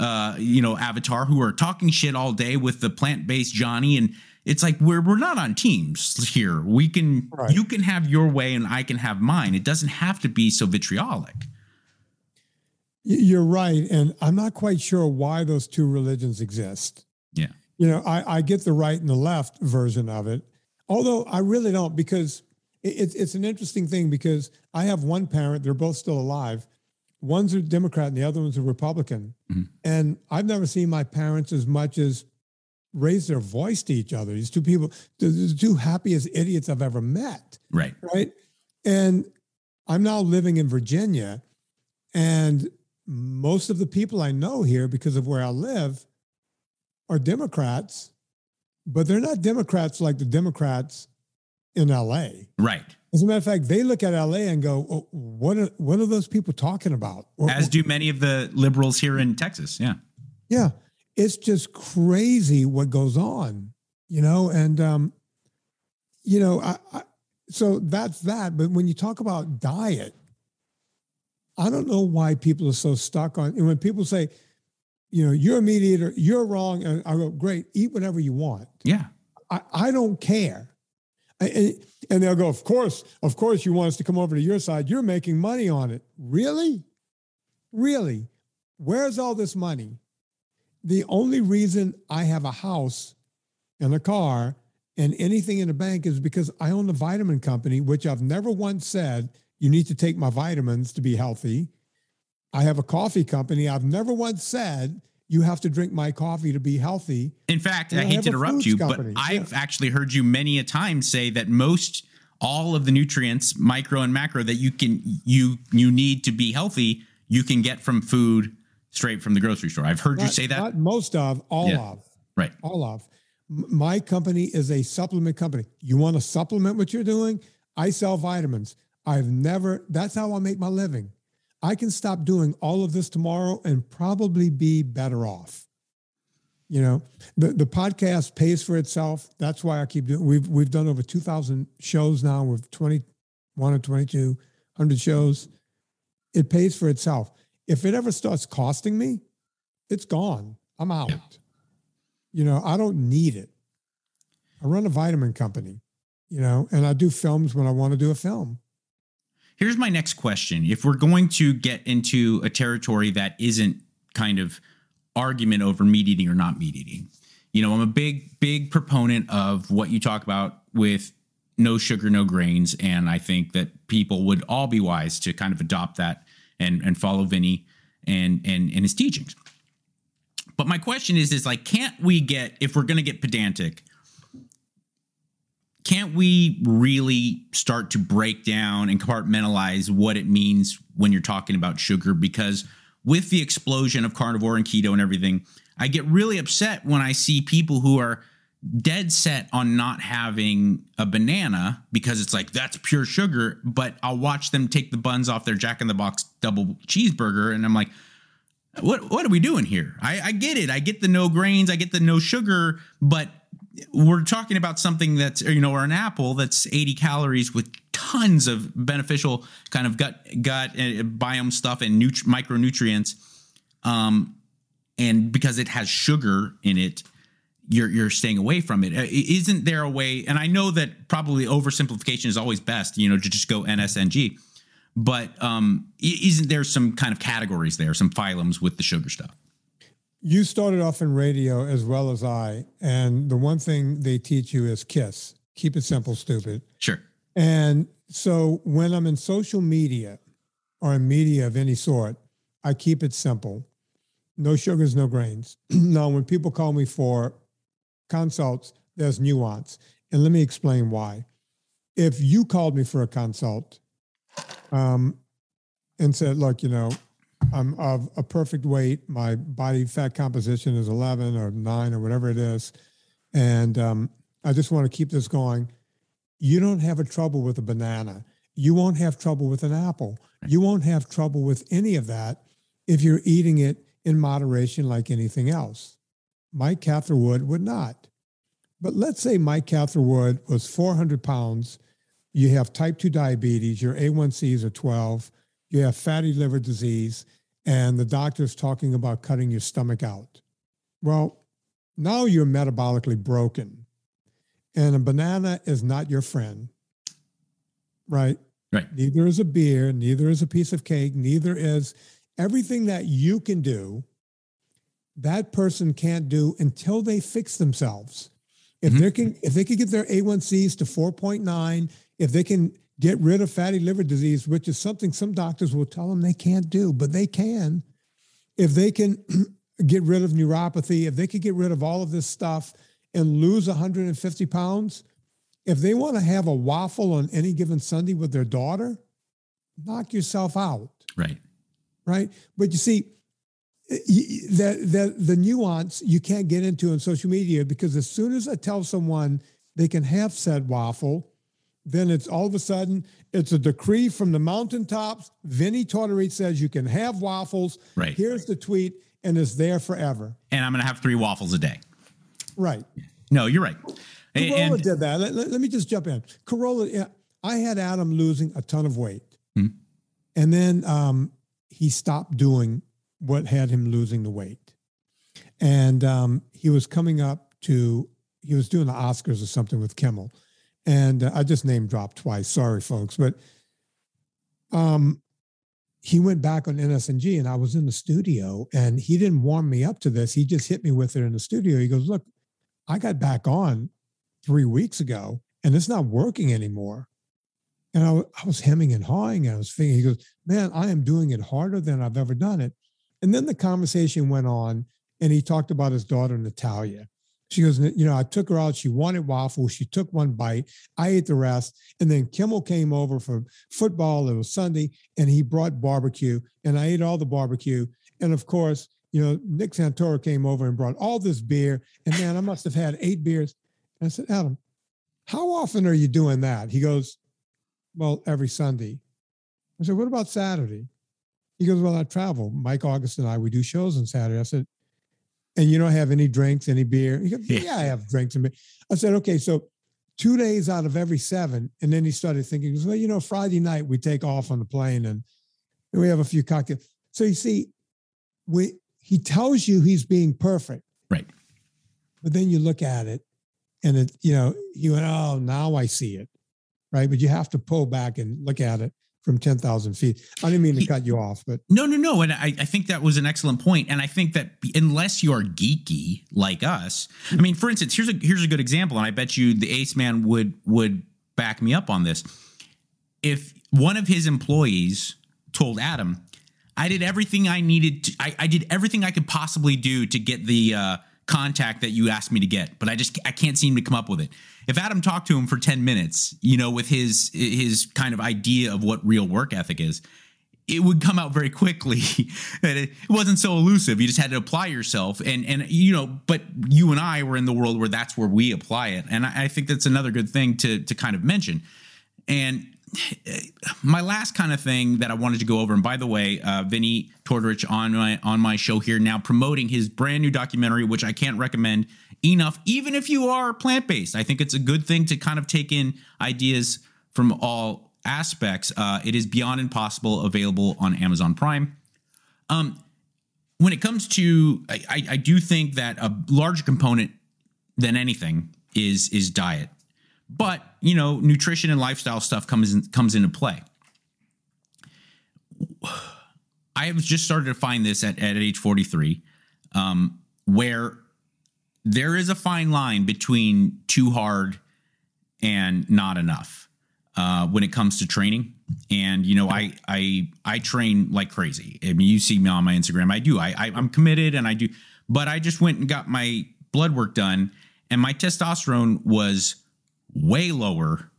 uh, you know, avatar who are talking shit all day with the plant based Johnny and it's like we're we're not on teams here. We can right. you can have your way and I can have mine. It doesn't have to be so vitriolic. You're right. And I'm not quite sure why those two religions exist. Yeah. You know, I, I get the right and the left version of it, although I really don't because it's it's an interesting thing because I have one parent, they're both still alive. One's a Democrat and the other one's a Republican. Mm-hmm. And I've never seen my parents as much as raise their voice to each other. These two people, the two happiest idiots I've ever met. Right. Right. And I'm now living in Virginia And most of the people I know here, because of where I live, are Democrats, but they're not Democrats like the Democrats in LA. Right. As a matter of fact, they look at LA and go, oh, "What are what are those people talking about?" Or, As do many of the liberals here in Texas. Yeah. yeah, it's just crazy what goes on, you know. And um, you know, I, I, so that's that. But when you talk about diet, I don't know why people are so stuck on. And when people say, you know, you're a meat eater, you're wrong, and I go, great, eat whatever you want. Yeah. I, I don't care. I- and they'll go, of course, of course, you want us to come over to your side. You're making money on it. Really? Really? Where's all this money? The only reason I have a house and a car and anything in the bank is because I own a vitamin company, which I've never once said, you need to take my vitamins to be healthy. I have a coffee company. I've never once said, you have to drink my coffee to be healthy. In fact, And I hate to interrupt you, company. but I've actually heard you many a time say that most all of the nutrients, micro and macro, that you can you you need to be healthy, you can get from food straight from the grocery store. I've heard you say that. Not most of, all Yeah. of. right. all of. My company is a supplement company. You want to supplement what you're doing? I sell vitamins. I've never, that's how I make my living. I can stop doing all of this tomorrow and probably be better off. You know, the, the podcast pays for itself. That's why I keep doing we've we've done over 2,000 shows now with 21 or 22 hundred shows. It pays for itself. If it ever starts costing me, it's gone. I'm out. You know, I don't need it. I run a vitamin company, you know, and I do films when I want to do a film. Here's my next question. If we're going to get into a territory that isn't kind of argument over meat eating or not meat eating, you know, I'm a big, big proponent of what you talk about with no sugar, no grains. And I think that people would all be wise to kind of adopt that and, and follow Vinny and, and, and his teachings. But my question is, is like, can't we get, if we're going to get pedantic, can't we really start to break down and compartmentalize what it means when you're talking about sugar? Because with the explosion of carnivore and keto and everything, I get really upset when I see people who are dead set on not having a banana because it's like that's pure sugar, but I'll watch them take the buns off their Jack in the Box double cheeseburger and I'm like, what what are we doing here? I, I get it. I get the no grains, I get the no sugar, but we're talking about something that's you know or an apple that's 80 calories with tons of beneficial kind of gut gut uh, biome stuff and nut- micronutrients. Um and because it has sugar in it you're you're staying away from it. Isn't there a way and i know that probably oversimplification is always best you know to just go nsng but um isn't there some kind of categories there some phylums with the sugar stuff You started off in radio as well as I. And the one thing they teach you is kiss. Keep it simple, stupid. sure And so when I'm in social media or in media of any sort, I keep it simple. No sugars, no grains. now, when people call me for consults, there's nuance. And let me explain why. If you called me for a consult um, and said, look, you know, I'm of a perfect weight, my body fat composition is 11 or 9 or whatever it is, and um, I just want to keep this going you don't have a trouble with a banana. You won't have trouble with an apple. You won't have trouble with any of that if you're eating it in moderation like anything else. Mike Catherwood would not. But let's say Mike Catherwood was 400 pounds. You have type 2 diabetes, your A1Cs are 12, you have fatty liver disease, and the doctor's talking about cutting your stomach out. Well, now you're metabolically broken and a banana is not your friend, right? Right. Neither is a beer, neither is a piece of cake, neither is everything that you can do, that person can't do until they fix themselves. If Mhm. they can, if they can get their A1Cs to 4.9, if they can get rid of fatty liver disease, which is something some doctors will tell them they can't do, but they can. If they can get rid of neuropathy, if they could get rid of all of this stuff and lose 150 pounds, if they want to have a waffle on any given Sunday with their daughter, knock yourself out. right right? But you see, the, the, the nuance you can't get into on social media because as soon as I tell someone they can have said waffle, then it's all of a sudden it's a decree from the mountaintops. Vinny Tortorich says you can have waffles. Right. Here's the tweet, and it's there forever. And I'm going to have three waffles a day. Right. No, you're right. Carolla and, did that. Let, let, let, me just jump in. Carolla. yeah, I had Adam losing a ton of weight, hmm. and then um, he stopped doing what had him losing the weight, and um, he was coming up to he was doing the Oscars or something with Kimmel, and uh, I just name dropped twice. Sorry, folks, but um, he went back on NSNG, and I was in the studio, and he didn't warm me up to this. He just hit me with it in the studio. He goes, "Look, I got back on three weeks ago, and it's not working anymore." And I, I was hemming and hawing, and I was thinking, he goes, "Man, I am doing it harder than I've ever done it." And then the conversation went on, and he talked about his daughter Natalia. She goes, you know, I took her out. She wanted waffles. She took one bite. I ate the rest. And then Kimmel came over for football. It was Sunday, and he brought barbecue, and I ate all the barbecue. And of course, you know, Nick Santora came over and brought all this beer. And man, I must have had eight beers. And I said, Adam, how often are you doing that? He goes, Well, every Sunday. I said, What about Saturday? He goes, Well, I travel. Mike August and I, we do shows on Saturday. I said, and you don't have any drinks, any beer? He goes, yeah. yeah, I have drinks and beer. I said, okay, so two days out of every seven. And then he started thinking, well, you know, Friday night we take off on the plane and we have a few cocktails. So you see, we he tells you he's being perfect. Right. But then you look at it and it, you know, you went, oh, now I see it. Right. But you have to pull back and look at it from 10,000 feet. I didn't mean to he, cut you off, but no, no, no. And I, I think that was an excellent point. And I think that unless you're geeky like us, I mean, for instance, here's a, here's a good example. And I bet you the ace man would, would back me up on this. If one of his employees told Adam, I did everything I needed to, I, I did everything I could possibly do to get the, uh, contact that you asked me to get, but I just I can't seem to come up with it. If Adam talked to him for 10 minutes, you know, with his his kind of idea of what real work ethic is, it would come out very quickly that it wasn't so elusive. You just had to apply yourself. And and you know, but you and I were in the world where that's where we apply it. And I, I think that's another good thing to to kind of mention. And my last kind of thing that I wanted to go over, and by the way, uh, Vinny Tortorich on my on my show here now promoting his brand new documentary, which I can't recommend enough, even if you are plant based. I think it's a good thing to kind of take in ideas from all aspects. Uh, it is Beyond Impossible, available on Amazon Prime. Um, when it comes to, I, I do think that a larger component than anything is is diet but you know, nutrition and lifestyle stuff comes in, comes into play. I have just started to find this at, at age 43, um, where there is a fine line between too hard and not enough uh, when it comes to training. And you know, I I I train like crazy. I mean, you see me on my Instagram. I do. I, I I'm committed, and I do. But I just went and got my blood work done, and my testosterone was way lower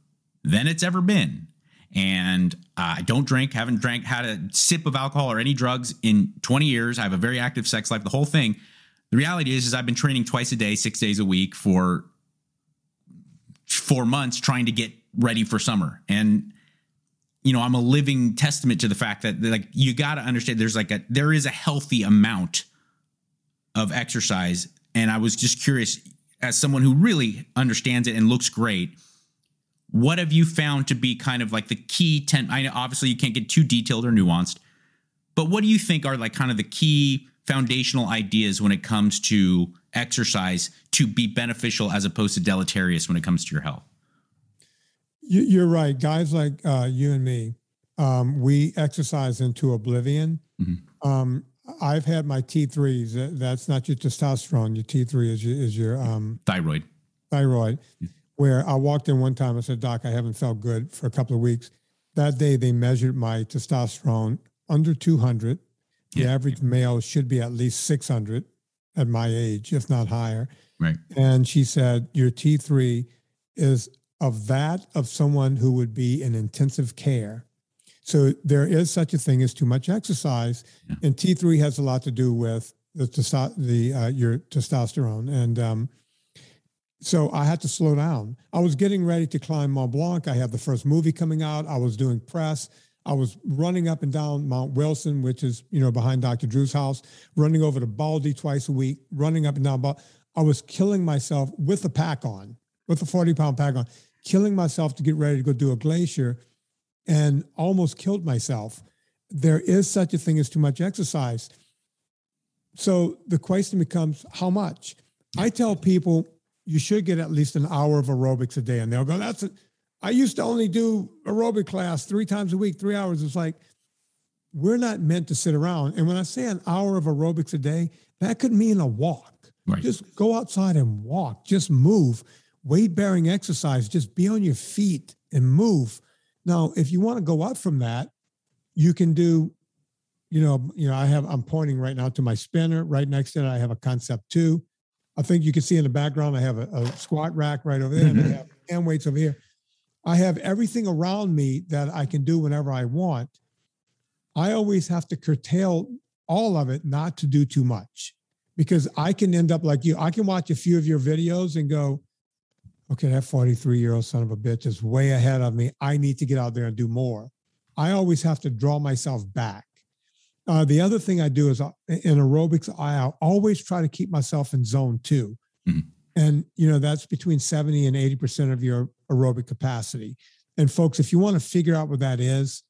than it's ever been. And uh, I don't drink, haven't drank, had a sip of alcohol or any drugs in 20 years. I have a very active sex life, the whole thing. The reality is, is I've been training twice a day, six days a week for four months trying to get ready for summer. And you know, I'm a living testament to the fact that like you got to understand there's like a there is a healthy amount of exercise. And I was just curious, as someone who really understands it and looks great, what have you found to be kind of like the key 10 I know obviously you can't get too detailed or nuanced, but what do you think are like kind of the key foundational ideas when it comes to exercise to be beneficial as opposed to deleterious when it comes to your health? You're right. Guys like uh, you and me, um, we exercise into oblivion. Mm-hmm. Um, I've had my T3s. That's not your testosterone. Your T3 is your, is your um, thyroid. Thyroid. Where I walked in one time, I said, Doc, I haven't felt good for a couple of weeks. That day, they measured my testosterone under 200. The yeah. average male should be at least 600 at my age, if not higher. Right. And she said, Your T3 is of that of someone who would be in intensive care. So there is such a thing as too much exercise, Yeah. and T3 has a lot to do with the the uh, your testosterone, and um, so I had to slow down. I was getting ready to climb Mont Blanc. I had the first movie coming out. I was doing press. I was running up and down Mount Wilson, which is you know behind Dr. Drew's house, running over to Baldy twice a week, running up and down. Bal- I was killing myself with a pack on, with a 40 pound pack on, killing myself to get ready to go do a glacier and almost killed myself. There is such a thing as too much exercise. So the question becomes how much? I tell people you should get at least an hour of aerobics a day, and they'll go, That's it. I used to only do aerobic class three times a week, three hours. It's like, we're not meant to sit around. And when I say an hour of aerobics a day, that could mean a walk. Right. Just go outside and walk, just move. Weight bearing exercise, just be on your feet and move. Now, if you want to go up from that, you can do, you know, you know, I have I'm pointing right now to my spinner. Right next to it, I have a concept two. I think you can see in the background, I have a, a squat rack right over there, and I mm-hmm. have hand weights over here. I have everything around me that I can do whenever I want. I always have to curtail all of it not to do too much because I can end up like you. I can watch a few of your videos and go, okay, that 43 year old son of a bitch is way ahead of me. I need to get out there and do more. I always have to draw myself back. Uh, the other thing I do is uh, in aerobics, I always try to keep myself in zone 2 Mhm. And, you know, that's between 70 and 80% of your aerobic capacity. And folks, if you want to figure out what that is,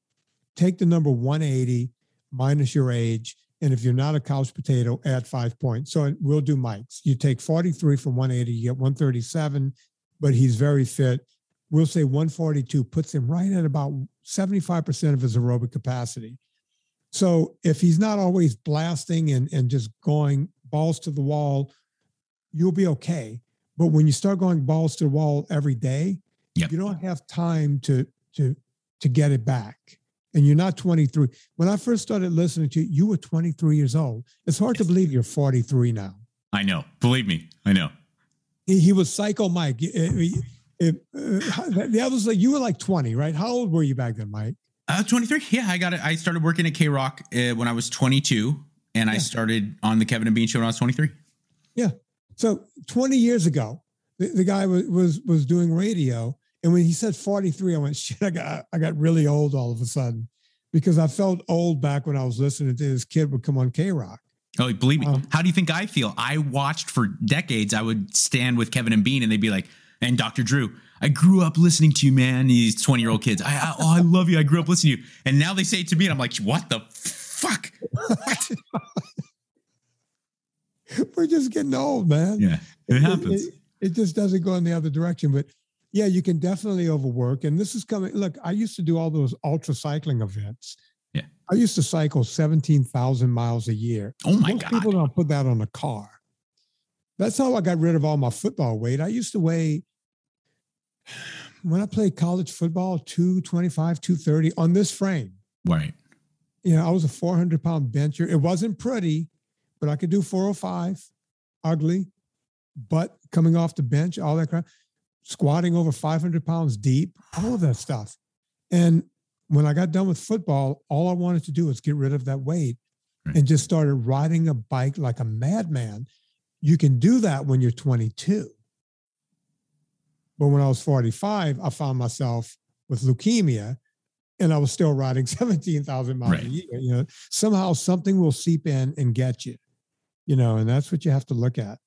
take the number 180 minus your age. And if you're not a couch potato, add five points. So we'll do Mike's. You take 43 from 180, you get 137, but he's very fit. We'll say 142 puts him right at about 75% of his aerobic capacity. So if he's not always blasting and, and just going balls to the wall, you'll be okay. But when you start going balls to the wall every day, Yep. you don't have time to to to get it back. And you're not 23. When I first started listening to you, you were 23 years old. It's hard to believe you're 43 now. I know. Believe me, I know. He, was Psycho Mike. It- it- it- the others like you were like 20, right? How old were you back then, Mike? Uh, 23. Yeah, I got it. I started working at KROQ uh, when I was 22, and I started on the Kevin and Bean show when I was 23. Yeah. So 20 years ago, the, the guy was, was was doing radio, and when he said 43, I went, shit, I got I got really old all of a sudden because I felt old back when I was listening to this kid would come on KROQ. Oh, believe me. Um, How do you think I feel? I watched for decades. I would stand with Kevin and Bean, and they'd be like, and Dr. Drew, I grew up listening to you, man. These 20 year old kids. I, I, oh, I love you. I grew up listening to you. And now they say it to me, and I'm like, what the fuck? What? We're just getting old, man. yeah, it happens. It, it just doesn't go in the other direction. But yeah, you can definitely overwork. And this is coming. Look, I used to do all those ultra cycling events. I used to cycle 17,000 miles a year. Oh my Most God. people don't put that on a car. That's how I got rid of all my football weight. I used to weigh, when I played college football, 225, 230 on this frame. Right. You know, I was a 400 pound bencher. It wasn't pretty, but I could do 405, ugly, but coming off the bench, all that crap, squatting over 500 pounds deep, all of that stuff. And when I got done with football, all I wanted to do was get rid of that weight Right. and just started riding a bike like a madman. You can do that when you're 22. But when I was 45, I found myself with leukemia and I was still riding 17,000 miles Right. a year. You know, somehow something will seep in and get you, you know, and that's what you have to look at.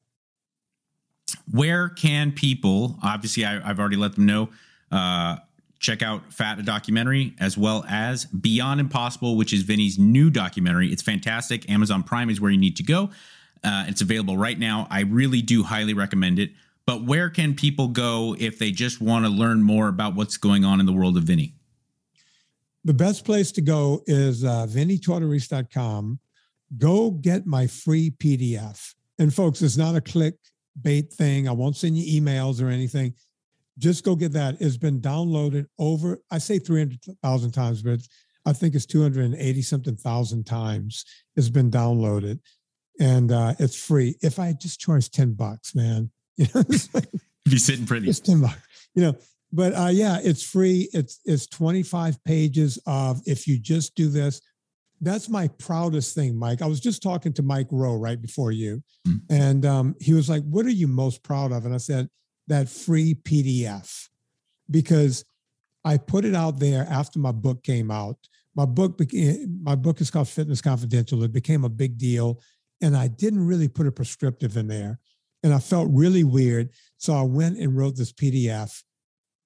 where can people obviously I, i've already let them know uh, check out fat a documentary as well as beyond impossible which is vinny's new documentary it's fantastic amazon prime is where you need to go uh, it's available right now i really do highly recommend it but where can people go if they just want to learn more about what's going on in the world of vinny The best place to go is uh. Go get my free PDF. And folks, it's not a clickbait thing. I won't send you emails or anything. Just go get that. It's been downloaded over, I say 300,000 times, but I think it's 280 something thousand times. It's been downloaded and uh, it's free. If I just charged 10 bucks, man, you know, it's like- you're sitting pretty it's 10 bucks, you know, but uh, yeah, it's free. It's it's 25 pages of if you just do this. That's my proudest thing, Mike. I was just talking to Mike Rowe right before you, mm. and um, he was like, "What are you most proud of?" And I said, "That free PDF," because I put it out there after my book came out. My book became my book is called Fitness Confidential. It became a big deal, and I didn't really put a prescriptive in there, and I felt really weird. So I went and wrote this PDF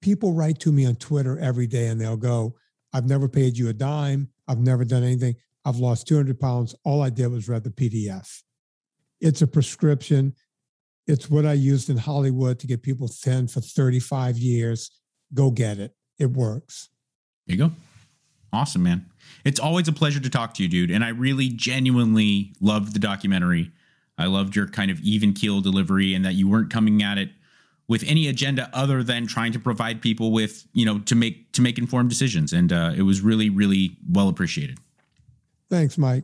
people write to me on Twitter every day and they'll go, I've never paid you a dime. I've never done anything. I've lost 200 pounds. All I did was read the PDF. It's a prescription. It's what I used in Hollywood to get people thin for 35 years. Go get it. It works. There you go. Awesome, man. It's always a pleasure to talk to you, dude. And I really genuinely loved the documentary. I loved your kind of even keel delivery and that you weren't coming at it with any agenda other than trying to provide people with you know to make to make informed decisions and uh, it was really really well appreciated thanks mike